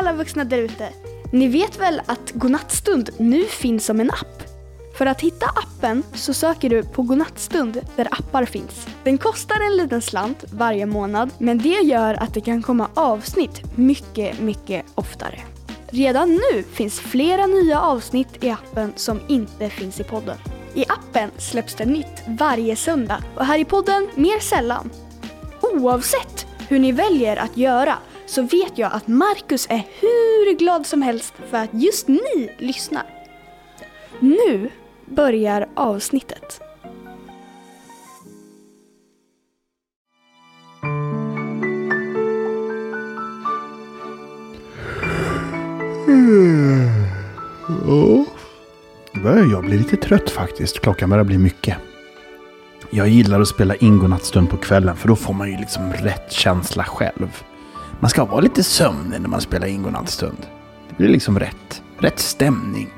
alla vuxna där ute! Ni vet väl att Godnattstund nu finns som en app? För att hitta appen så söker du på Godnattstund där appar finns. Den kostar en liten slant varje månad men det gör att det kan komma avsnitt mycket, mycket oftare. Redan nu finns flera nya avsnitt i appen som inte finns i podden. I appen släpps det nytt varje söndag och här i podden mer sällan. Oavsett hur ni väljer att göra så vet jag att Marcus är hur glad som helst för att just ni lyssnar. Nu börjar avsnittet. Mm. Ja. Nu börjar jag bli lite trött faktiskt. Klockan börjar bli mycket. Jag gillar att spela in godnattstund på kvällen för då får man ju liksom rätt känsla själv. Man ska vara lite sömnig när man spelar in godnattstund. Det blir liksom rätt. Rätt stämning.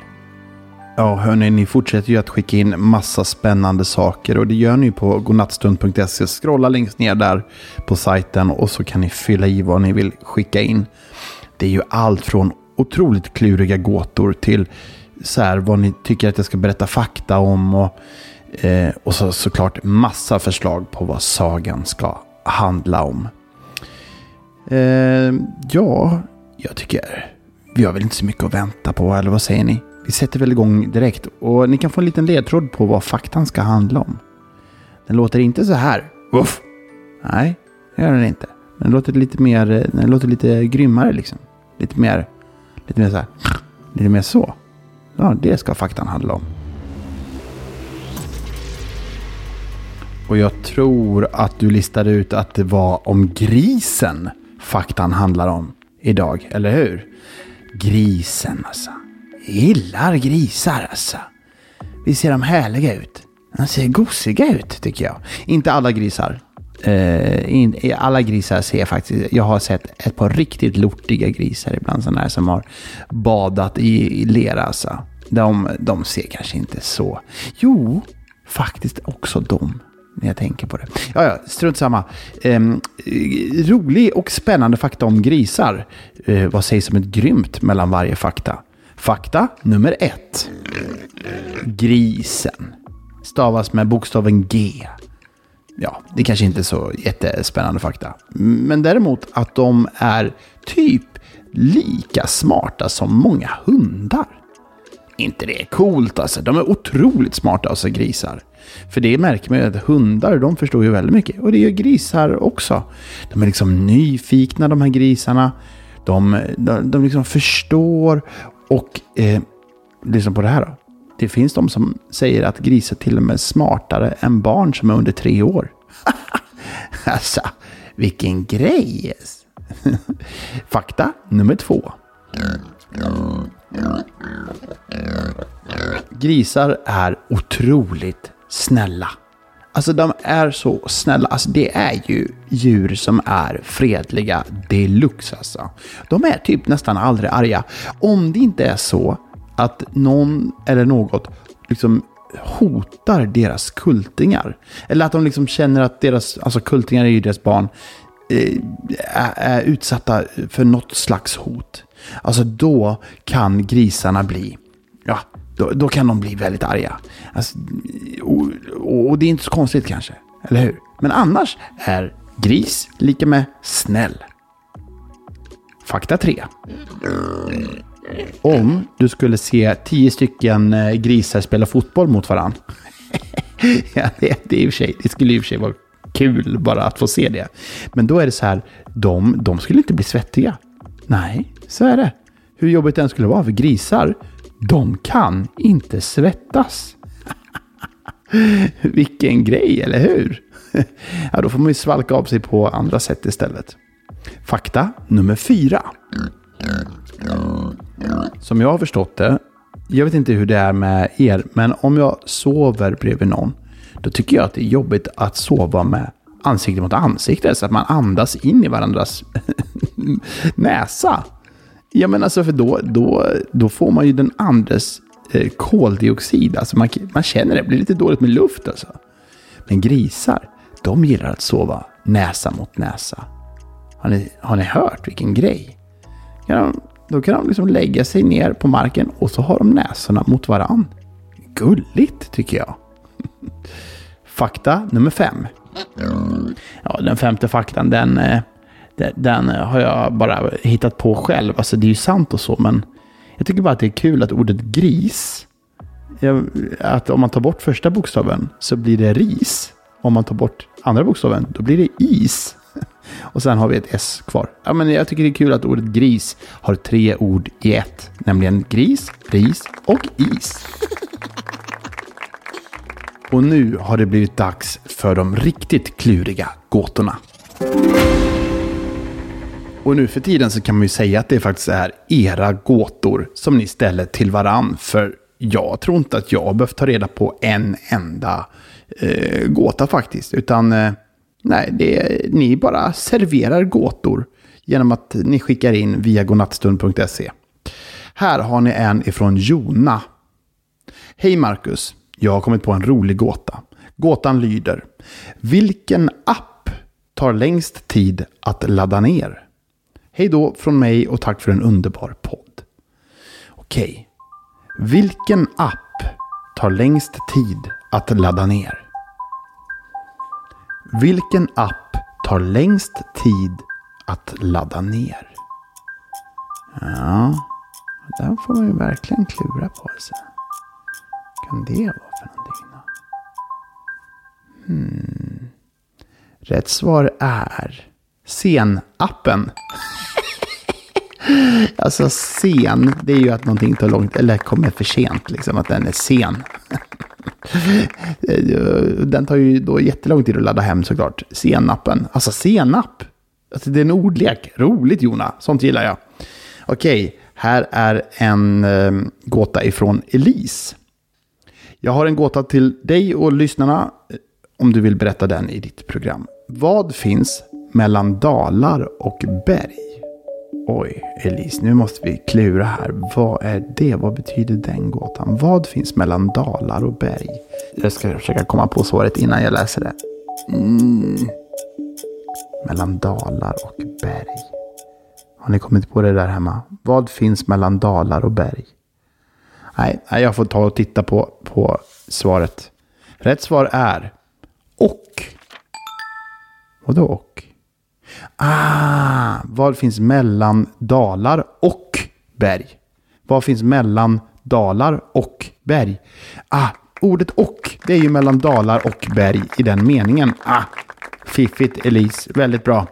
Ja, hörni, ni fortsätter ju att skicka in massa spännande saker och det gör ni på godnattstund.se. Scrolla längst ner där på sajten och så kan ni fylla i vad ni vill skicka in. Det är ju allt från otroligt kluriga gåtor till så här, vad ni tycker att jag ska berätta fakta om. Och, eh, och så, såklart massa förslag på vad sagan ska handla om. Eh, ja, jag tycker vi har väl inte så mycket att vänta på, eller vad säger ni? Vi sätter väl igång direkt och ni kan få en liten ledtråd på vad faktan ska handla om. Den låter inte så här. Uff. Nej, det gör den inte. Den låter lite mer, den låter lite grymmare liksom. Lite mer, lite mer så här. Lite mer så. Ja, det ska faktan handla om. Och jag tror att du listade ut att det var om grisen faktan handlar om idag, eller hur? Grisen alltså. Jag gillar grisar alltså. Vi ser de härliga ut. De ser gosiga ut tycker jag. Inte alla grisar. Uh, in, alla grisar ser jag faktiskt, jag har sett ett par riktigt lortiga grisar ibland. Sådana här som har badat i, i lera. Alltså. De, de ser kanske inte så. Jo, faktiskt också de. När jag tänker på det. Ja, ja, strunt samma. Eh, rolig och spännande fakta om grisar. Eh, vad sägs om ett grymt mellan varje fakta? Fakta nummer ett. Grisen. Stavas med bokstaven G. Ja, det kanske inte är så jättespännande fakta. Men däremot att de är typ lika smarta som många hundar. Inte det är coolt alltså. De är otroligt smarta alltså grisar. För det märker man ju att hundar, de förstår ju väldigt mycket. Och det gör grisar också. De är liksom nyfikna de här grisarna. De, de, de liksom förstår och eh, lyssna på det här då. Det finns de som säger att grisar till och med är smartare än barn som är under tre år. alltså, vilken grej! Fakta nummer två. Grisar är otroligt snälla. Alltså de är så snälla. Alltså det är ju djur som är fredliga deluxe alltså. De är typ nästan aldrig arga. Om det inte är så att någon eller något liksom hotar deras kultingar. Eller att de liksom känner att deras, alltså kultingar är ju deras barn, eh, är, är utsatta för något slags hot. Alltså då kan grisarna bli, ja, då, då kan de bli väldigt arga. Alltså, och, och, det är inte så konstigt kanske, eller hur? Men annars är gris lika med snäll. Fakta 3. Om du skulle se tio stycken eh, grisar spela fotboll mot varandra. ja, det, det, sig, det skulle i och för sig vara kul bara att få se det. Men då är det så här, de, de skulle inte bli svettiga. Nej, så är det. Hur jobbigt det än skulle vara för grisar, de kan inte svettas. Vilken grej, eller hur? ja, då får man ju svalka av sig på andra sätt istället. Fakta nummer fyra. Som jag har förstått det, jag vet inte hur det är med er, men om jag sover bredvid någon, då tycker jag att det är jobbigt att sova med ansikte mot ansikte, så att man andas in i varandras näsa. Ja, men alltså för då, då, då får man ju den andres eh, koldioxid. Alltså man, man känner det, det blir lite dåligt med luft alltså. Men grisar, de gillar att sova näsa mot näsa. Har ni, har ni hört vilken grej? Ja, då kan de liksom lägga sig ner på marken och så har de näsorna mot varann. Gulligt tycker jag. Fakta nummer fem. Ja, den femte faktan, den, eh, den har jag bara hittat på själv. Alltså det är ju sant och så, men jag tycker bara att det är kul att ordet gris, att om man tar bort första bokstaven så blir det ris. Om man tar bort andra bokstaven, då blir det is. Och sen har vi ett S kvar. Ja, men jag tycker det är kul att ordet gris har tre ord i ett. Nämligen gris, ris och is. Och nu har det blivit dags för de riktigt kluriga gåtorna. Och nu för tiden så kan man ju säga att det faktiskt är era gåtor som ni ställer till varann. För jag tror inte att jag har behövt ta reda på en enda eh, gåta faktiskt. Utan eh, nej, det, ni bara serverar gåtor genom att ni skickar in via godnattstund.se. Här har ni en ifrån Jona. Hej Marcus, jag har kommit på en rolig gåta. Gåtan lyder. Vilken app tar längst tid att ladda ner? Hej då från mig och tack för en underbar podd. Okej. Vilken app tar längst tid att ladda ner? Vilken app tar längst tid att ladda ner? Ja, den får man ju verkligen klura på Alltså. kan det vara för någonting då? Hmm. Rätt svar är Sen-appen alltså sen, det är ju att någonting tar långt, eller kommer för sent, liksom att den är sen. den tar ju då jättelång tid att ladda hem såklart. Senappen, alltså senap. Alltså det är en ordlek. Roligt Jona, sånt gillar jag. Okej, här är en eh, gåta ifrån Elise. Jag har en gåta till dig och lyssnarna eh, om du vill berätta den i ditt program. Vad finns mellan dalar och berg? Oj, Elise, nu måste vi klura här. Vad är det? Vad betyder den gåtan? Vad finns mellan dalar och berg? Jag ska försöka komma på svaret innan jag läser det. Mm. Mellan dalar och berg. Har ni kommit på det där hemma? Vad finns mellan dalar och berg? Nej, jag får ta och titta på, på svaret. Rätt svar är och. Vadå och? Ah, vad finns mellan dalar och berg? Vad finns mellan dalar och berg? Ah, ordet och, det är ju mellan dalar och berg i den meningen. Ah, fiffigt Elise, väldigt bra.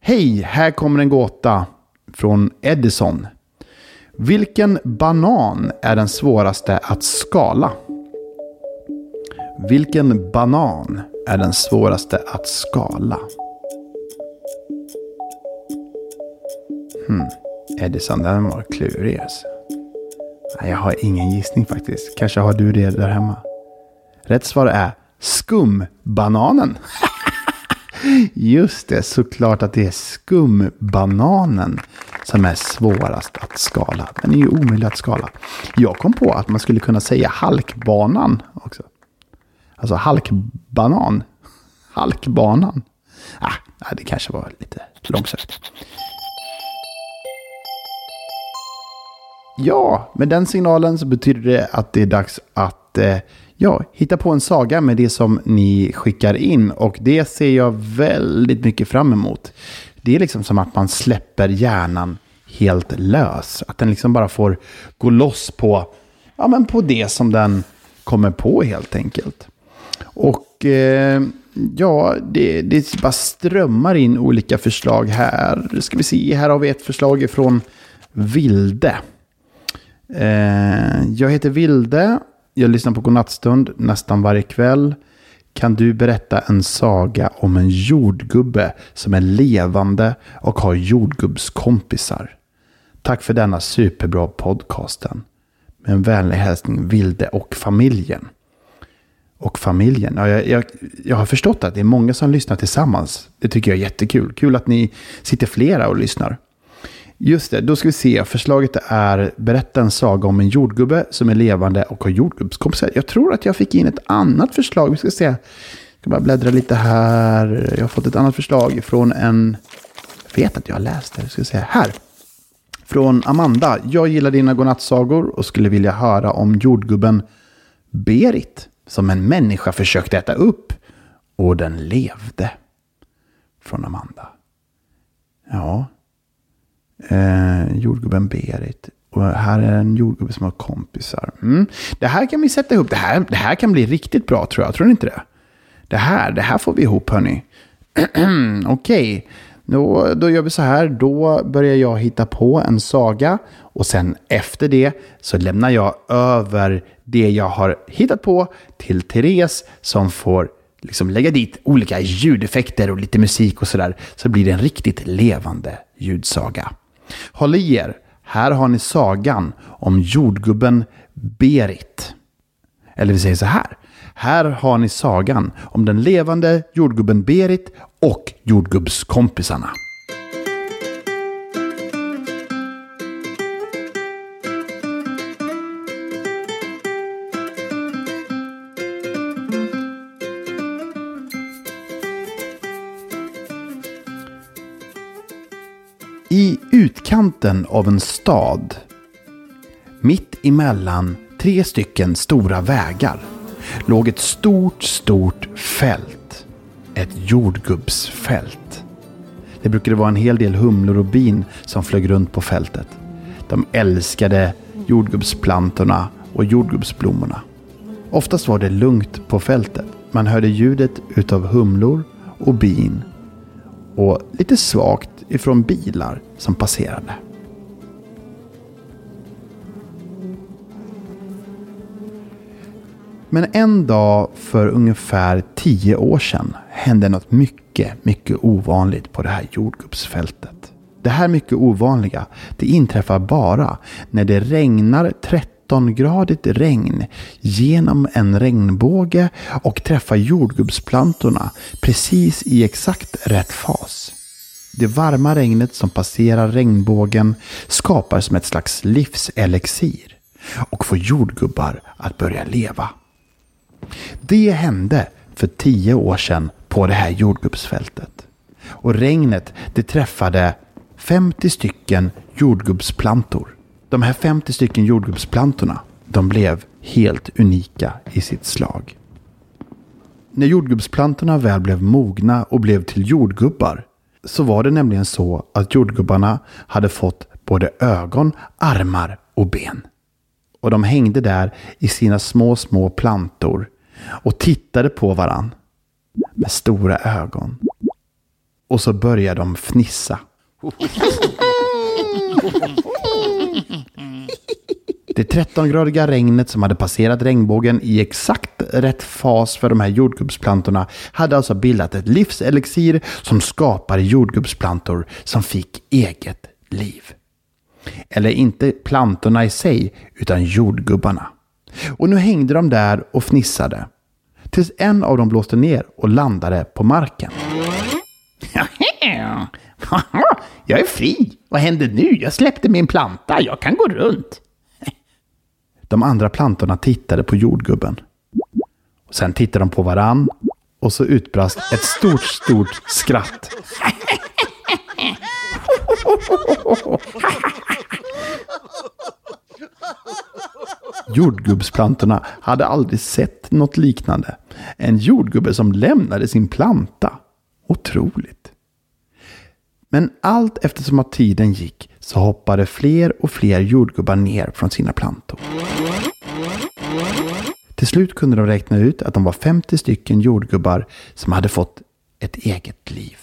Hej, här kommer en gåta från Edison. Vilken banan är den svåraste att skala? Vilken banan är den svåraste att skala? Hmm. Edison, den var klurig alltså. Jag har ingen gissning faktiskt. Kanske har du det där hemma. Rätt svar är skumbananen. Just det, såklart att det är skumbananen som är svårast att skala. Den är ju omöjlig att skala. Jag kom på att man skulle kunna säga halkbanan också. Alltså halkbanan. Halkbanan. Ah, det kanske var lite långsökt. Ja, med den signalen så betyder det att det är dags att eh, ja, hitta på en saga med det som ni skickar in. Och det ser jag väldigt mycket fram emot. Det är liksom som att man släpper hjärnan helt lös. Att den liksom bara får gå loss på, ja, men på det som den kommer på helt enkelt. Och eh, ja, det, det bara strömmar in olika förslag här. Ska vi se, här har vi ett förslag ifrån Vilde. Eh, jag heter Vilde. Jag lyssnar på Godnattstund nästan varje kväll. Kan du berätta en saga om en jordgubbe som är levande och har jordgubbskompisar? Tack för denna superbra podcasten. Med en vänlig hälsning Vilde och familjen. Och familjen. Ja, jag, jag, jag, har förstått att det är många som lyssnar tillsammans. Det tycker jag är jättekul. Kul att ni sitter flera och lyssnar. Just det, då ska vi se. Förslaget är berätta en saga om en jordgubbe som är levande och har jordgubbskompisar. Jag tror att jag fick in ett annat förslag. Vi ska se. Jag ska bara bläddra lite här. Jag har fått ett annat förslag från en... Jag vet att jag har läst det. Jag ska se här. Från Amanda. Jag gillar dina godnattsagor och skulle vilja höra om jordgubben Berit som en människa försökte äta upp och den levde. Från Amanda. Ja. Eh, jordgubben Berit. Och här är en jordgubbe som har kompisar. Mm. Det här kan vi sätta ihop. Det här, det här kan bli riktigt bra tror jag. Tror ni inte det? Det här, det här får vi ihop hörni. Okej. Okay. Då, då gör vi så här. Då börjar jag hitta på en saga. Och sen efter det så lämnar jag över det jag har hittat på till Therese som får liksom lägga dit olika ljudeffekter och lite musik och sådär. Så blir det en riktigt levande ljudsaga. Håll i er. Här har ni sagan om jordgubben Berit. Eller vi säger så här. Här har ni sagan om den levande jordgubben Berit och jordgubbskompisarna. Mitten av en stad, mitt emellan tre stycken stora vägar, låg ett stort, stort fält. Ett jordgubbsfält. Det brukade vara en hel del humlor och bin som flög runt på fältet. De älskade jordgubbsplantorna och jordgubbsblommorna. Oftast var det lugnt på fältet. Man hörde ljudet utav humlor och bin och lite svagt ifrån bilar som passerade. Men en dag för ungefär tio år sedan hände något mycket, mycket ovanligt på det här jordgubbsfältet. Det här mycket ovanliga, det inträffar bara när det regnar 13-gradigt regn genom en regnbåge och träffar jordgubbsplantorna precis i exakt rätt fas. Det varma regnet som passerar regnbågen skapar som ett slags livselixir och får jordgubbar att börja leva. Det hände för tio år sedan på det här jordgubbsfältet. Och regnet det träffade 50 stycken jordgubbsplantor. De här 50 stycken jordgubbsplantorna de blev helt unika i sitt slag. När jordgubbsplantorna väl blev mogna och blev till jordgubbar så var det nämligen så att jordgubbarna hade fått både ögon, armar och ben. Och de hängde där i sina små, små plantor och tittade på varann med stora ögon. Och så började de fnissa. Det 13-gradiga regnet som hade passerat regnbågen i exakt rätt fas för de här jordgubbsplantorna hade alltså bildat ett livselixir som skapar jordgubbsplantor som fick eget liv. Eller inte plantorna i sig, utan jordgubbarna. Och nu hängde de där och fnissade. Tills en av dem blåste ner och landade på marken. Jag är fri. Vad händer nu? Jag släppte min planta. Jag kan gå runt. De andra plantorna tittade på jordgubben. Sen tittade de på varann och så utbrast ett stort, stort skratt. Jordgubbsplantorna hade aldrig sett något liknande. En jordgubbe som lämnade sin planta. Otroligt. Men allt eftersom att tiden gick så hoppade fler och fler jordgubbar ner från sina plantor. Till slut kunde de räkna ut att de var 50 stycken jordgubbar som hade fått ett eget liv.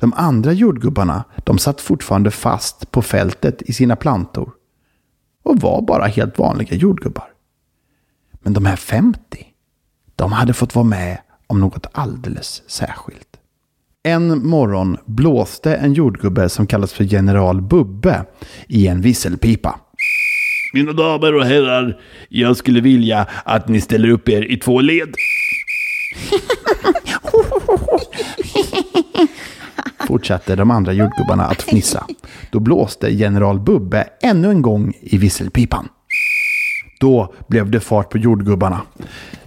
De andra jordgubbarna de satt fortfarande fast på fältet i sina plantor och var bara helt vanliga jordgubbar. Men de här 50, de hade fått vara med om något alldeles särskilt. En morgon blåste en jordgubbe som kallas för General Bubbe i en visselpipa. Mina damer och herrar, jag skulle vilja att ni ställer upp er i två led. Fortsatte de andra jordgubbarna att fnissa. Då blåste general Bubbe ännu en gång i visselpipan. Då blev det fart på jordgubbarna.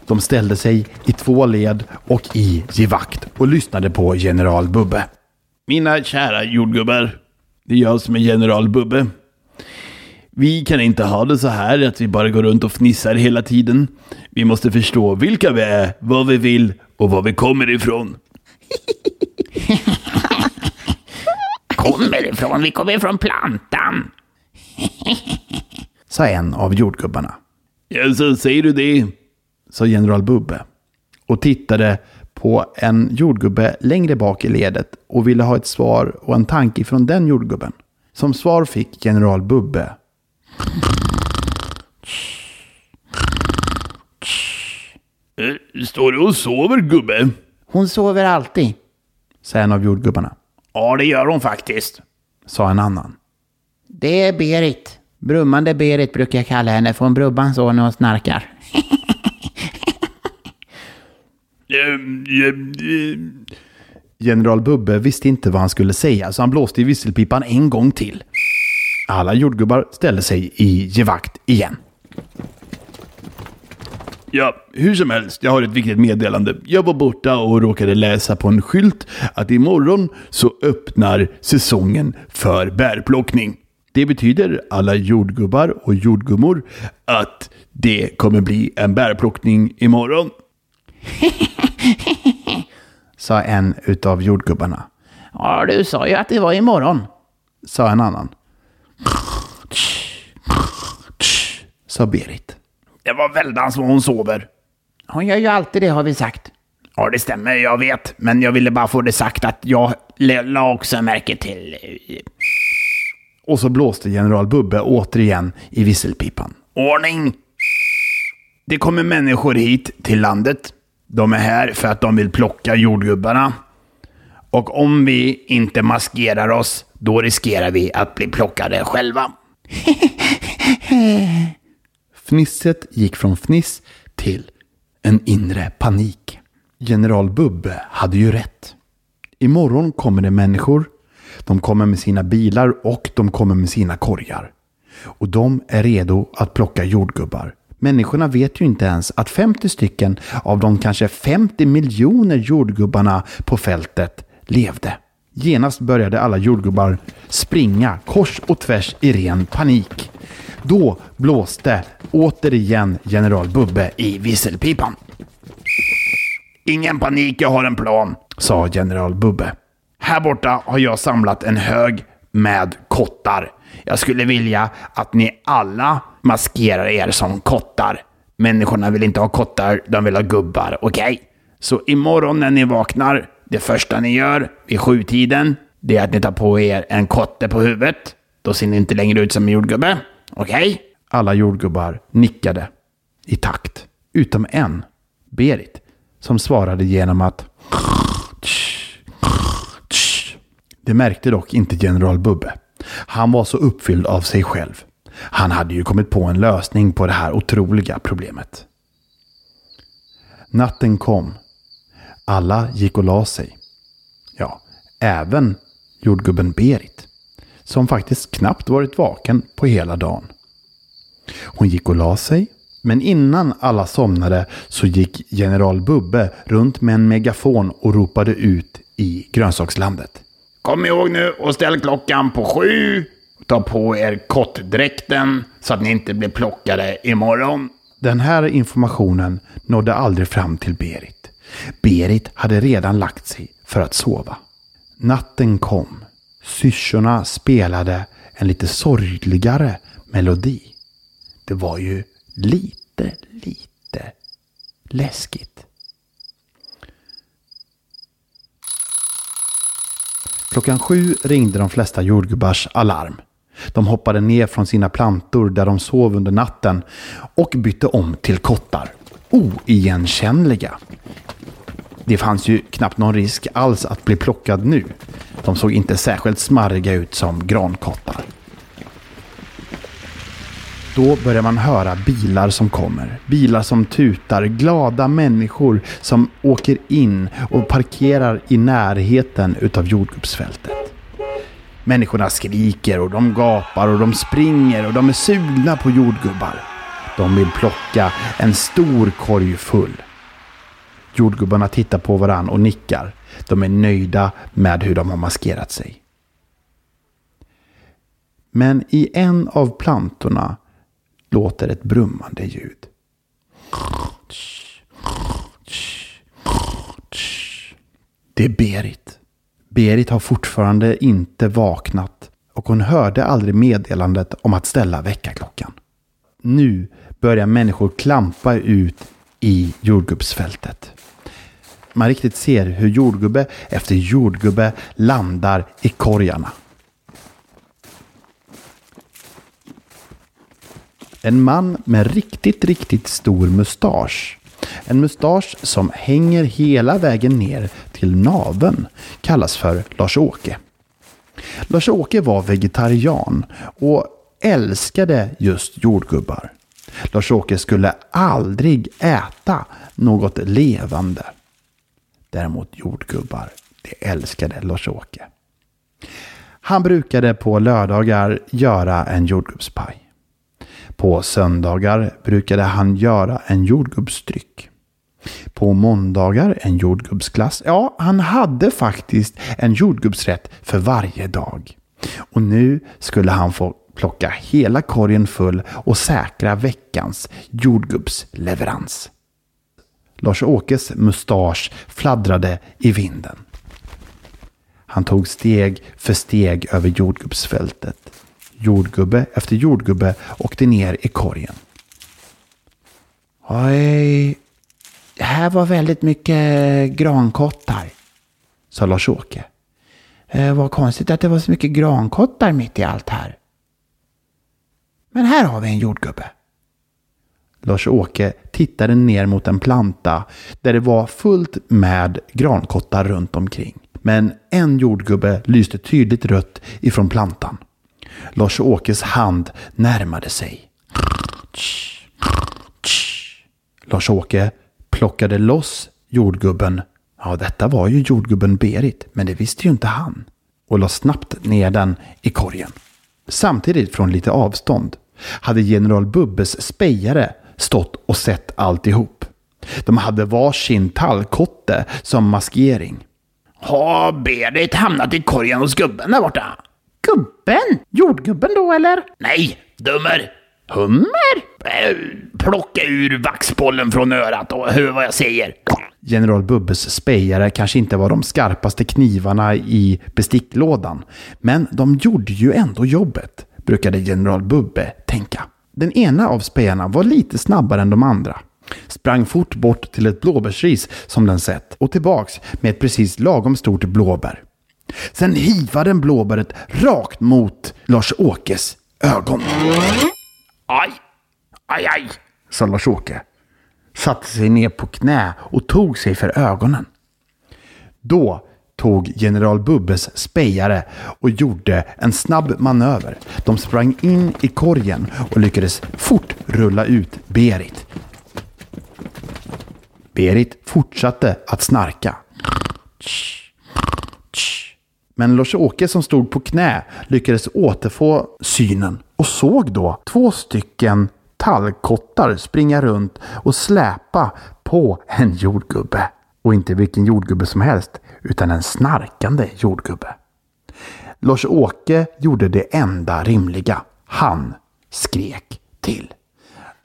De ställde sig i två led och i givakt och lyssnade på general Bubbe. Mina kära jordgubbar. Det är jag som är general Bubbe. Vi kan inte ha det så här att vi bara går runt och fnissar hela tiden. Vi måste förstå vilka vi är, vad vi vill och var vi kommer ifrån. Kommer ifrån? Vi kommer ifrån plantan. Sa en av jordgubbarna. Ja, så säger du det? Sa general Bubbe. Och tittade på en jordgubbe längre bak i ledet och ville ha ett svar och en tanke från den jordgubben. Som svar fick general Bubbe. Eh, Står du och sover gubbe? Hon sover alltid. Sa en av jordgubbarna. Ja, det gör hon faktiskt. Sa en annan. Det är Berit. Brummande Berit brukar jag kalla henne, för hon brubban så när hon snarkar. General Bubbe visste inte vad han skulle säga så han blåste i visselpipan en gång till. Alla jordgubbar ställde sig i gevakt igen. Ja, hur som helst, jag har ett viktigt meddelande. Jag var borta och råkade läsa på en skylt att imorgon så öppnar säsongen för bärplockning. Det betyder alla jordgubbar och jordgummor att det kommer bli en bärplockning imorgon. Sa en utav jordgubbarna. Ja, du sa ju att det var imorgon. Sa en annan. Sa Berit. Det var väldans vad hon sover. Hon gör ju alltid det har vi sagt. Ja, det stämmer, jag vet. Men jag ville bara få det sagt att jag la också märke till... Och så blåste general Bubbe återigen i visselpipan. Ordning! Det kommer människor hit till landet. De är här för att de vill plocka jordgubbarna. Och om vi inte maskerar oss, då riskerar vi att bli plockade själva. Fnisset gick från fniss till en inre panik. General Bubbe hade ju rätt. Imorgon kommer det människor. De kommer med sina bilar och de kommer med sina korgar. Och de är redo att plocka jordgubbar. Människorna vet ju inte ens att 50 stycken av de kanske 50 miljoner jordgubbarna på fältet levde. Genast började alla jordgubbar springa kors och tvärs i ren panik. Då blåste återigen general Bubbe i visselpipan. Ingen panik, jag har en plan. Sa general Bubbe. Här borta har jag samlat en hög med kottar. Jag skulle vilja att ni alla maskerar er som kottar. Människorna vill inte ha kottar, de vill ha gubbar, okej? Så imorgon när ni vaknar, det första ni gör vid sjutiden, det är att ni tar på er en kotte på huvudet. Då ser ni inte längre ut som en jordgubbe, okej? Alla jordgubbar nickade i takt. Utom en, Berit, som svarade genom att Det märkte dock inte general Bubbe. Han var så uppfylld av sig själv. Han hade ju kommit på en lösning på det här otroliga problemet. Natten kom. Alla gick och la sig. Ja, även jordgubben Berit. Som faktiskt knappt varit vaken på hela dagen. Hon gick och la sig. Men innan alla somnade så gick general Bubbe runt med en megafon och ropade ut i grönsakslandet. Kom ihåg nu och ställ klockan på sju. Ta på er kottdräkten så att ni inte blir plockade imorgon. Den här informationen nådde aldrig fram till Berit. Berit hade redan lagt sig för att sova. Natten kom. Syrsorna spelade en lite sorgligare melodi. Det var ju lite, lite läskigt. Klockan sju ringde de flesta jordgubbars alarm. De hoppade ner från sina plantor där de sov under natten och bytte om till kottar. Oigenkännliga. Det fanns ju knappt någon risk alls att bli plockad nu. De såg inte särskilt smarriga ut som grankottar. Då börjar man höra bilar som kommer. Bilar som tutar. Glada människor som åker in och parkerar i närheten utav jordgubbsfältet. Människorna skriker och de gapar och de springer och de är sugna på jordgubbar. De vill plocka en stor korg full. Jordgubbarna tittar på varann och nickar. De är nöjda med hur de har maskerat sig. Men i en av plantorna låter ett brummande ljud. Det är Berit. Berit har fortfarande inte vaknat och hon hörde aldrig meddelandet om att ställa väckarklockan. Nu börjar människor klampa ut i jordgubbsfältet. Man riktigt ser hur jordgubbe efter jordgubbe landar i korgarna. En man med riktigt, riktigt stor mustasch. En mustasch som hänger hela vägen ner till naven kallas för Lars-Åke. Lars-Åke var vegetarian och älskade just jordgubbar. Lars-Åke skulle aldrig äta något levande. Däremot jordgubbar, det älskade Lars-Åke. Han brukade på lördagar göra en jordgubbspaj. På söndagar brukade han göra en jordgubbsdryck. På måndagar en jordgubbsglass. Ja, han hade faktiskt en jordgubbsrätt för varje dag. Och nu skulle han få plocka hela korgen full och säkra veckans jordgubbsleverans. Lars-Åkes mustasch fladdrade i vinden. Han tog steg för steg över jordgubbsfältet. Jordgubbe efter jordgubbe åkte ner i korgen. Oj, det här var väldigt mycket grankottar, sa Lars-Åke. Eh, vad konstigt att det var så mycket grankottar mitt i allt här. Men här har vi en jordgubbe. Lars-Åke tittade ner mot en planta där det var fullt med grankottar runt omkring. Men en jordgubbe lyste tydligt rött ifrån plantan. Lars-Åkes hand närmade sig. Lars-Åke plockade loss jordgubben. Ja, detta var ju jordgubben Berit, men det visste ju inte han. Och la snabbt ner den i korgen. Samtidigt från lite avstånd hade general Bubbes spejare stått och sett alltihop. De hade varsin tallkotte som maskering. Har Berit hamnat i korgen hos gubben där borta? Gubben? Jordgubben då eller? Nej, dummer! Hummer? Äh, plocka ur vaxbollen från örat och hör vad jag säger. General Bubbes spejare kanske inte var de skarpaste knivarna i besticklådan. Men de gjorde ju ändå jobbet, brukade general Bubbe tänka. Den ena av spejarna var lite snabbare än de andra. Sprang fort bort till ett blåbärsris som den sett och tillbaks med ett precis lagom stort blåbär. Sen hivade den blåbäret rakt mot Lars-Åkes ögon. Aj, aj, aj, sa Lars-Åke. Satte sig ner på knä och tog sig för ögonen. Då tog general Bubbes spejare och gjorde en snabb manöver. De sprang in i korgen och lyckades fort rulla ut Berit. Berit fortsatte att snarka. Men Lars-Åke som stod på knä lyckades återfå synen och såg då två stycken tallkottar springa runt och släpa på en jordgubbe. Och inte vilken jordgubbe som helst, utan en snarkande jordgubbe. Lars-Åke gjorde det enda rimliga. Han skrek till.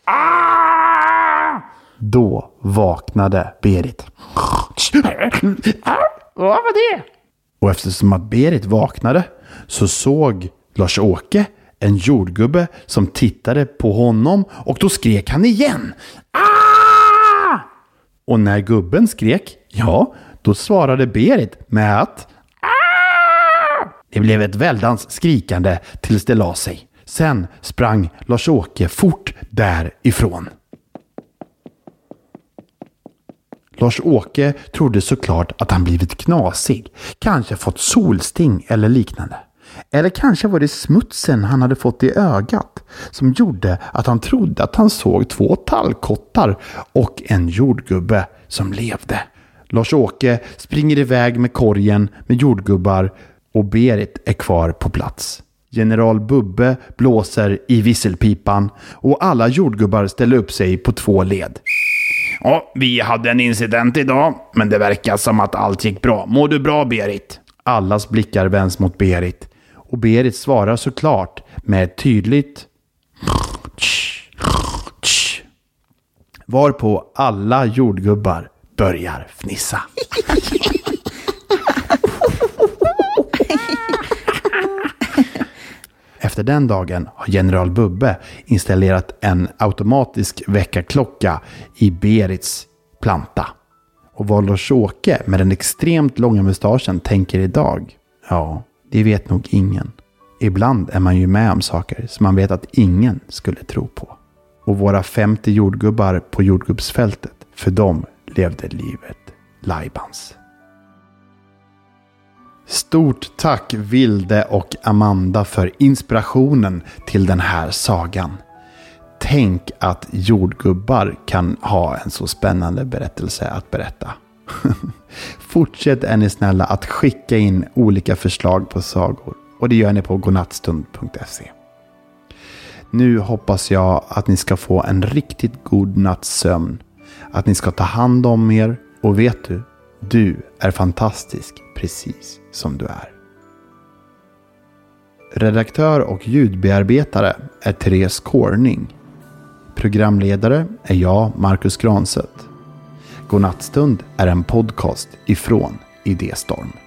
Ah! Då vaknade Berit. Vad var det? Och eftersom att Berit vaknade så såg Lars-Åke en jordgubbe som tittade på honom och då skrek han igen. Ah! Och när gubben skrek, ja, då svarade Berit med att! Ah! Det blev ett väldans skrikande tills det la sig. Sen sprang Lars-Åke fort därifrån. Lars-Åke trodde såklart att han blivit knasig, kanske fått solsting eller liknande. Eller kanske var det smutsen han hade fått i ögat som gjorde att han trodde att han såg två tallkottar och en jordgubbe som levde. Lars-Åke springer iväg med korgen med jordgubbar och Berit är kvar på plats. General Bubbe blåser i visselpipan och alla jordgubbar ställer upp sig på två led. Ja, vi hade en incident idag, men det verkar som att allt gick bra. Mår du bra, Berit? Allas blickar vänds mot Berit och Berit svarar såklart med ett tydligt Varpå alla jordgubbar börjar fnissa. Efter den dagen har general Bubbe installerat en automatisk väckarklocka i Berits planta. Och Valdors-Åke med den extremt långa mustaschen tänker idag? Ja, det vet nog ingen. Ibland är man ju med om saker som man vet att ingen skulle tro på. Och våra 50 jordgubbar på jordgubbsfältet, för dem levde livet lajbans. Stort tack Vilde och Amanda för inspirationen till den här sagan. Tänk att jordgubbar kan ha en så spännande berättelse att berätta. Fortsätt är ni snälla att skicka in olika förslag på sagor. Och det gör ni på godnattstund.se. Nu hoppas jag att ni ska få en riktigt god natts sömn. Att ni ska ta hand om er. Och vet du, du är fantastisk precis som du är. Redaktör och ljudbearbetare är Therese Corning. Programledare är jag, Marcus Granset. Godnattstund är en podcast ifrån Idéstorm.